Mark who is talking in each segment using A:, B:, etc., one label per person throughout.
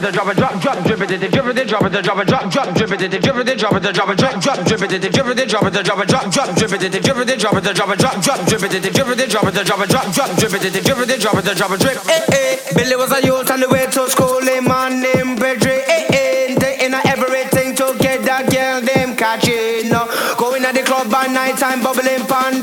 A: drop, drop, drip it, drip it, drop it, drop it, drip. Eh eh, Billy was a youth on the way to school, him man named Pedri. Eh eh, taking everything to get that girl them catching. Going at the club by night time, bubbling pon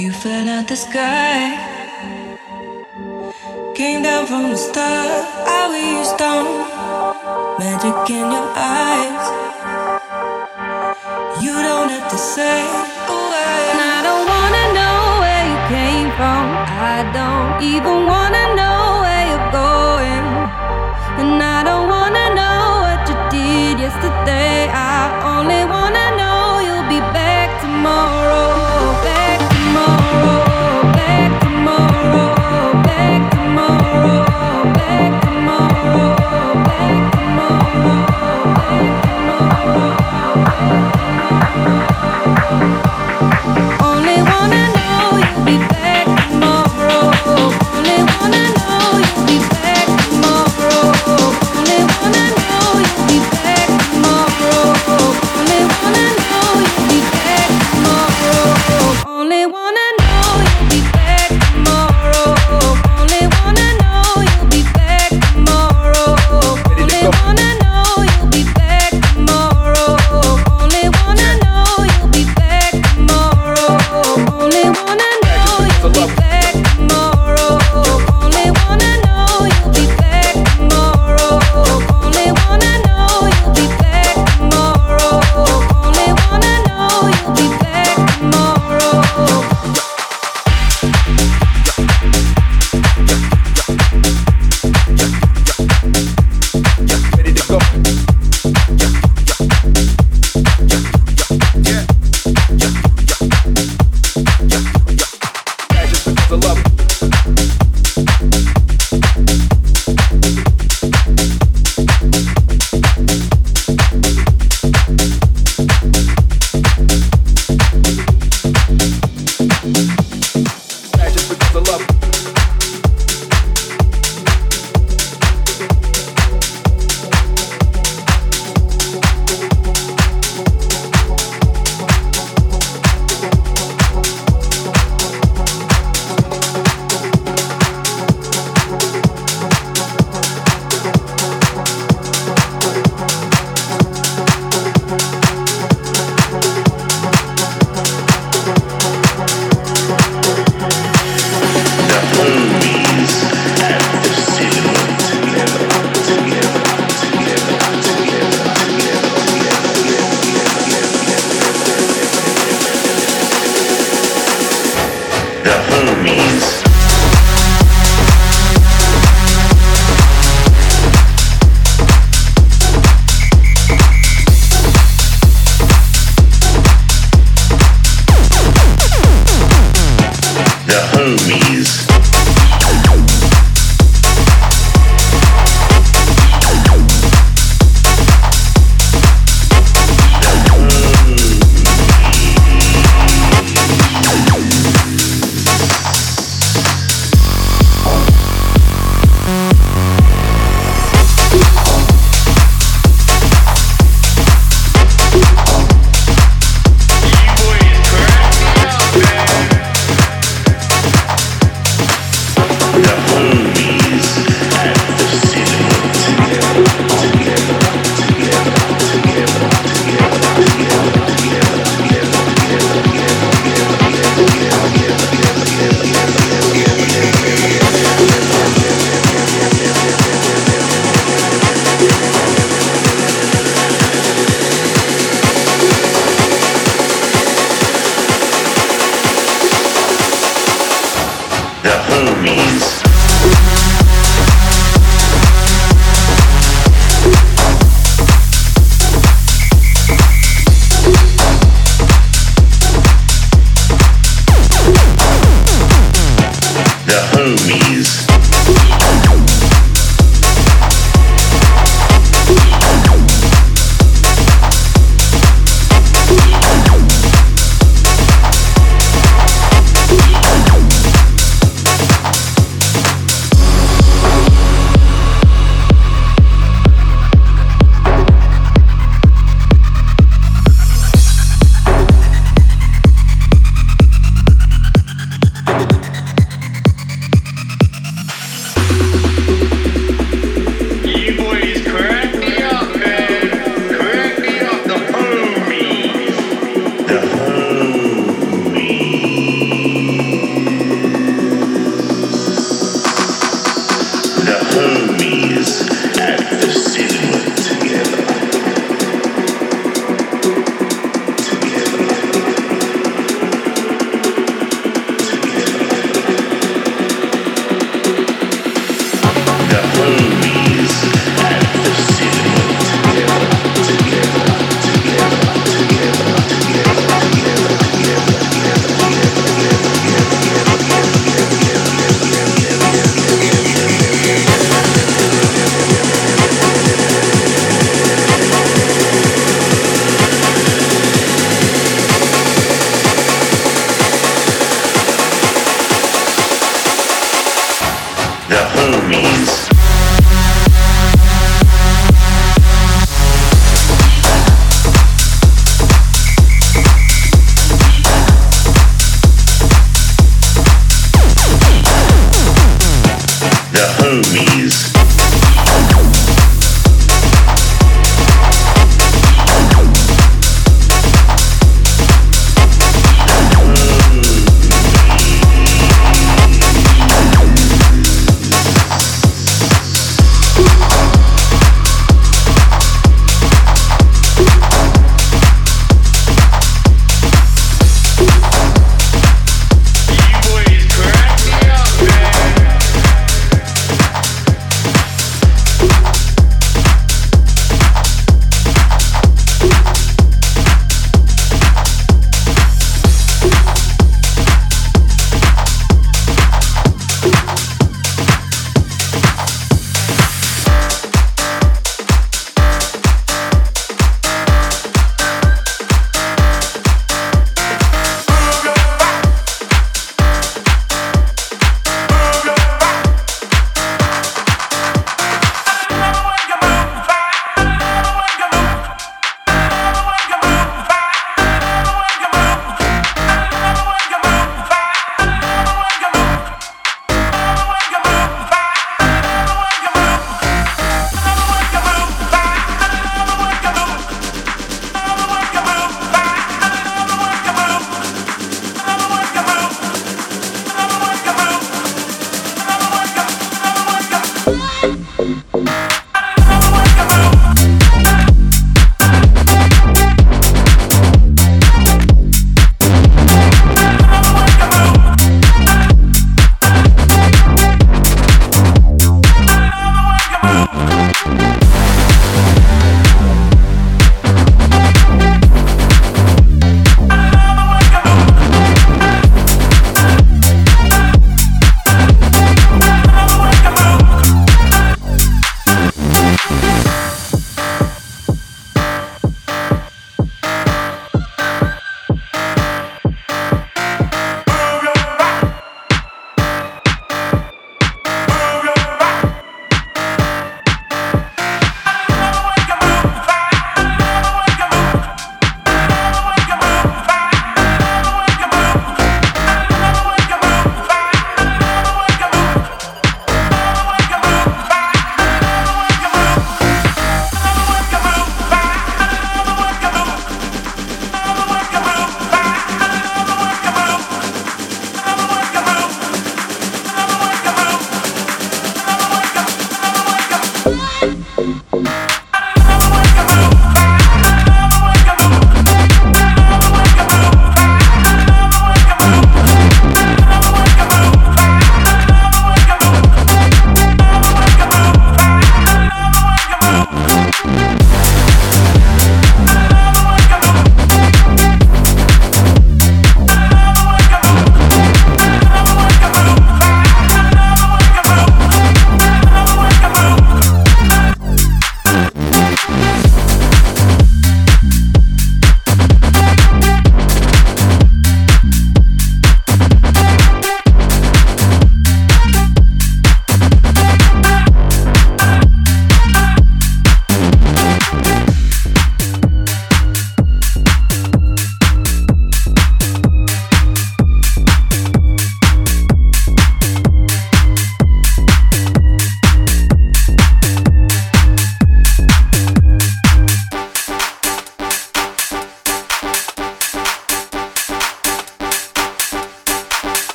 A: You fell out the sky, came down from the star. I was stone, magic in your eyes. You don't have to say a word. I don't wanna know where you came from. I don't even wanna. movies.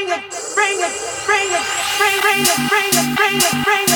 A: bring it, bring it, bring it, bring it, bring it, bring it, bring it.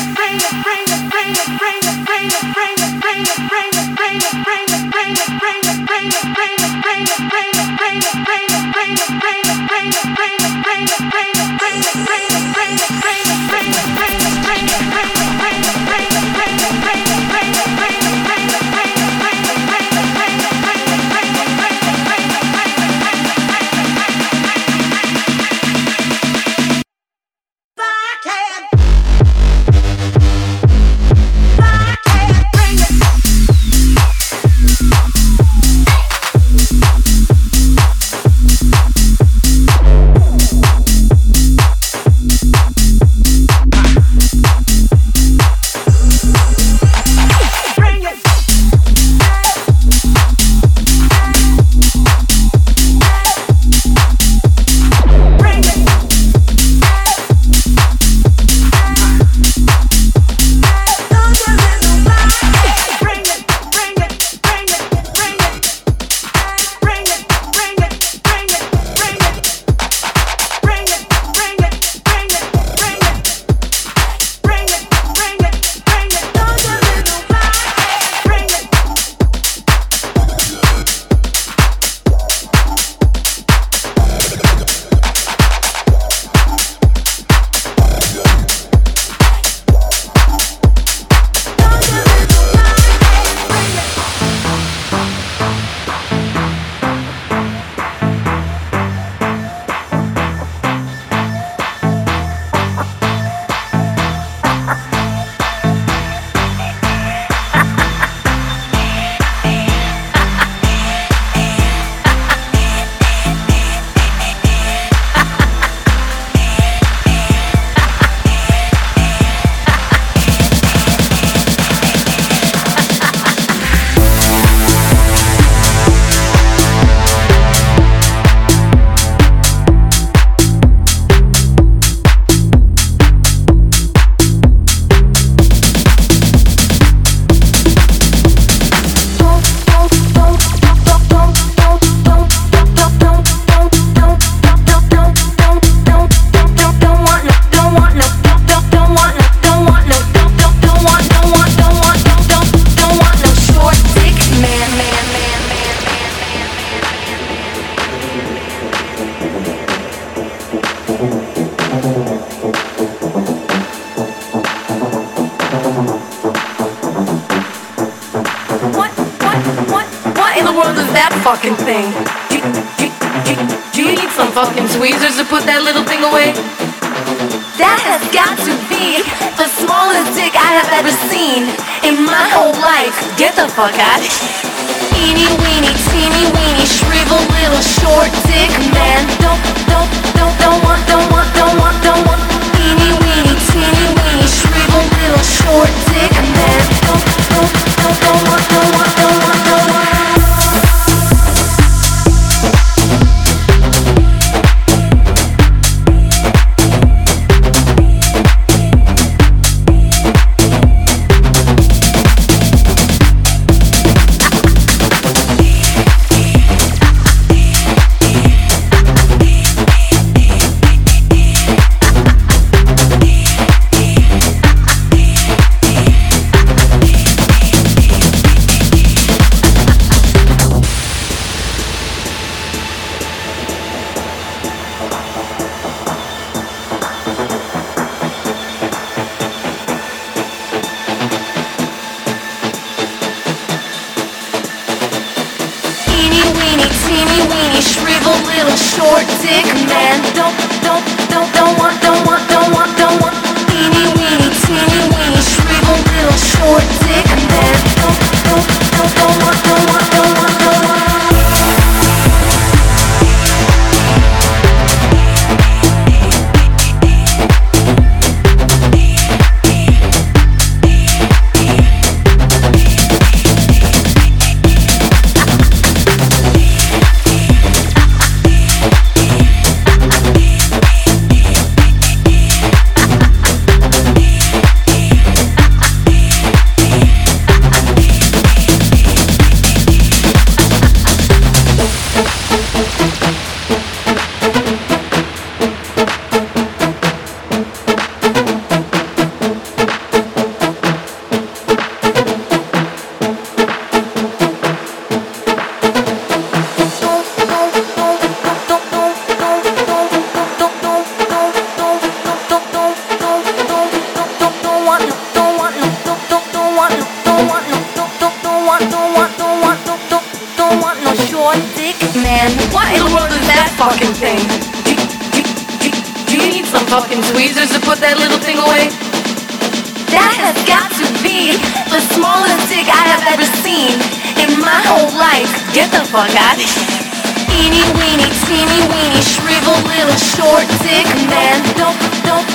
B: Short dick man. Don't, don't,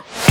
B: body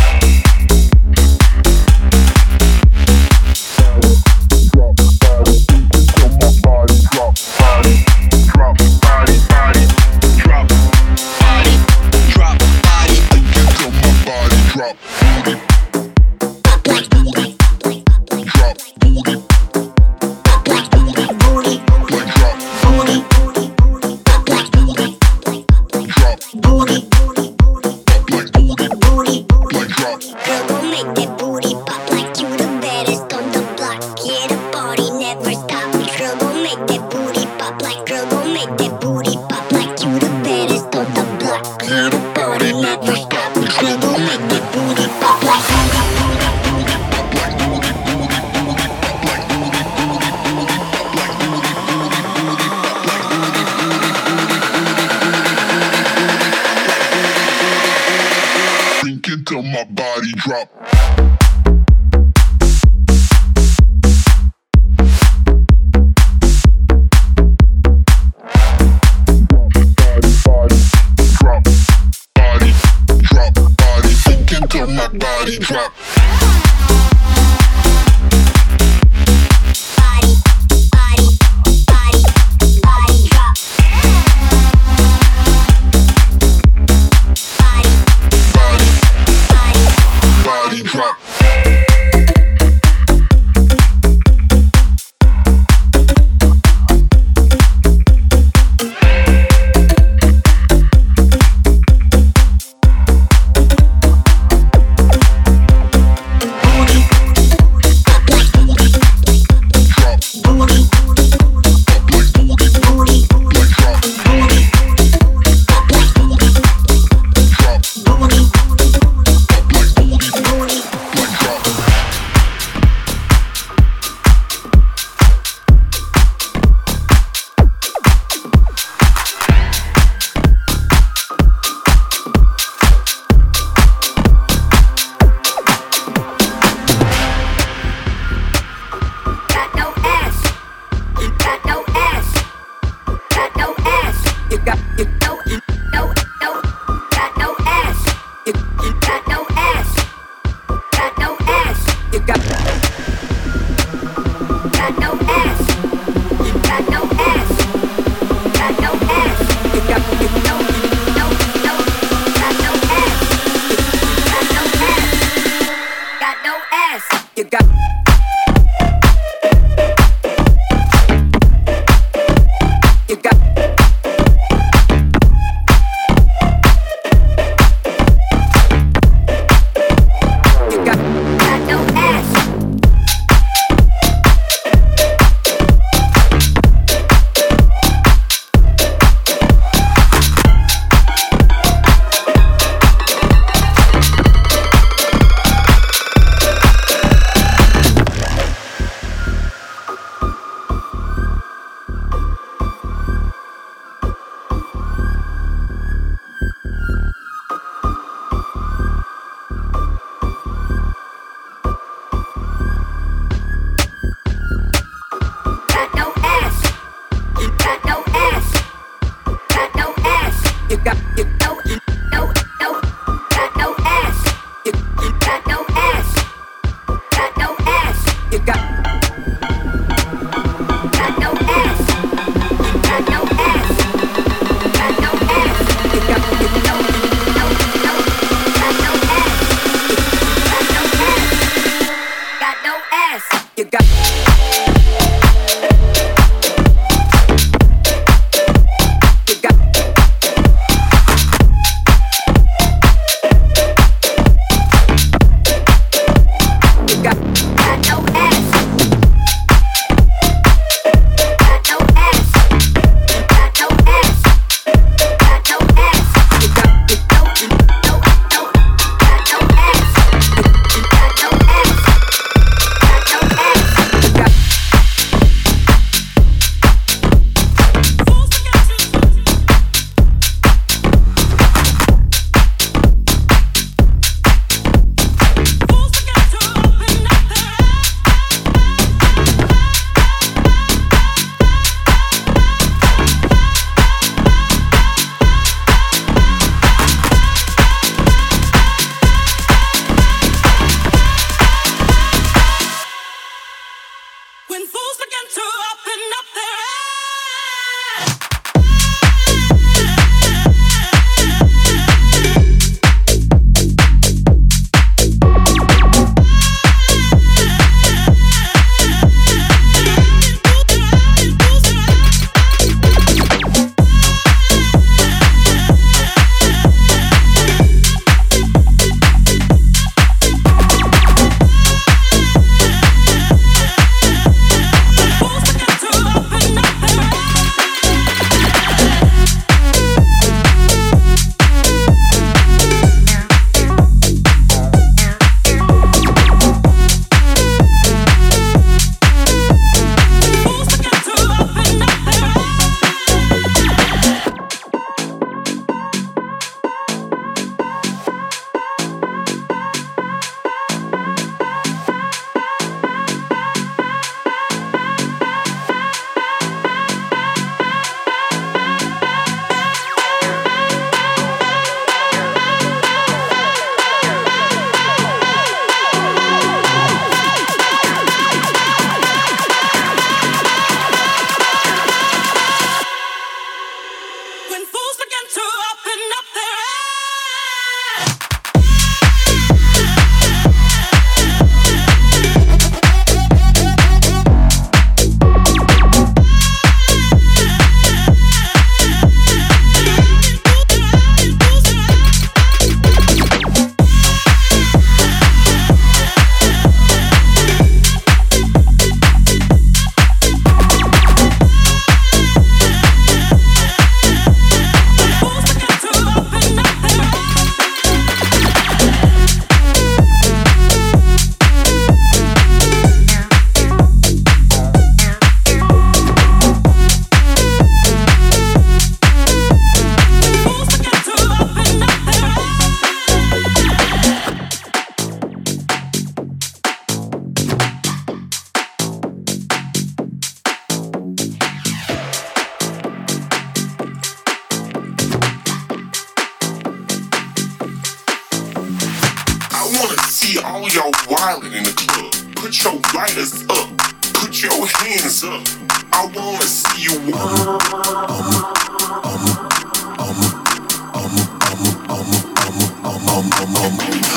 B: I wanna see you.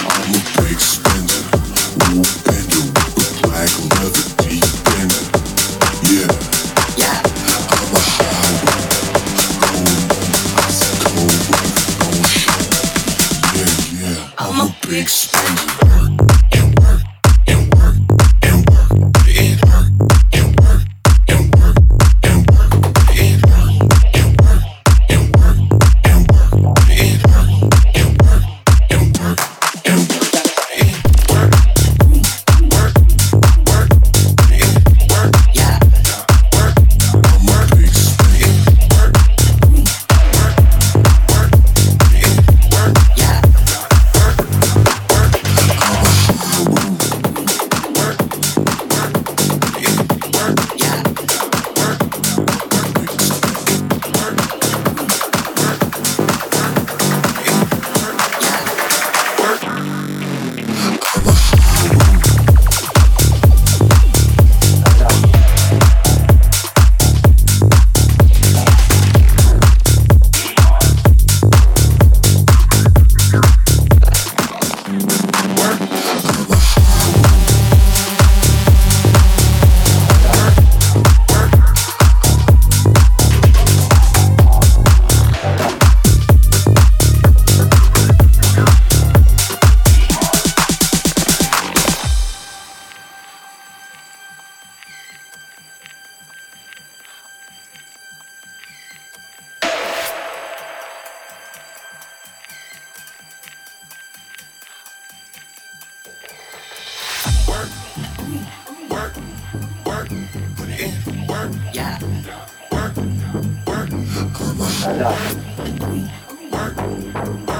B: I'm a big spender.
C: work, work, work, work, work, in work, yeah, work, work, work, work, work.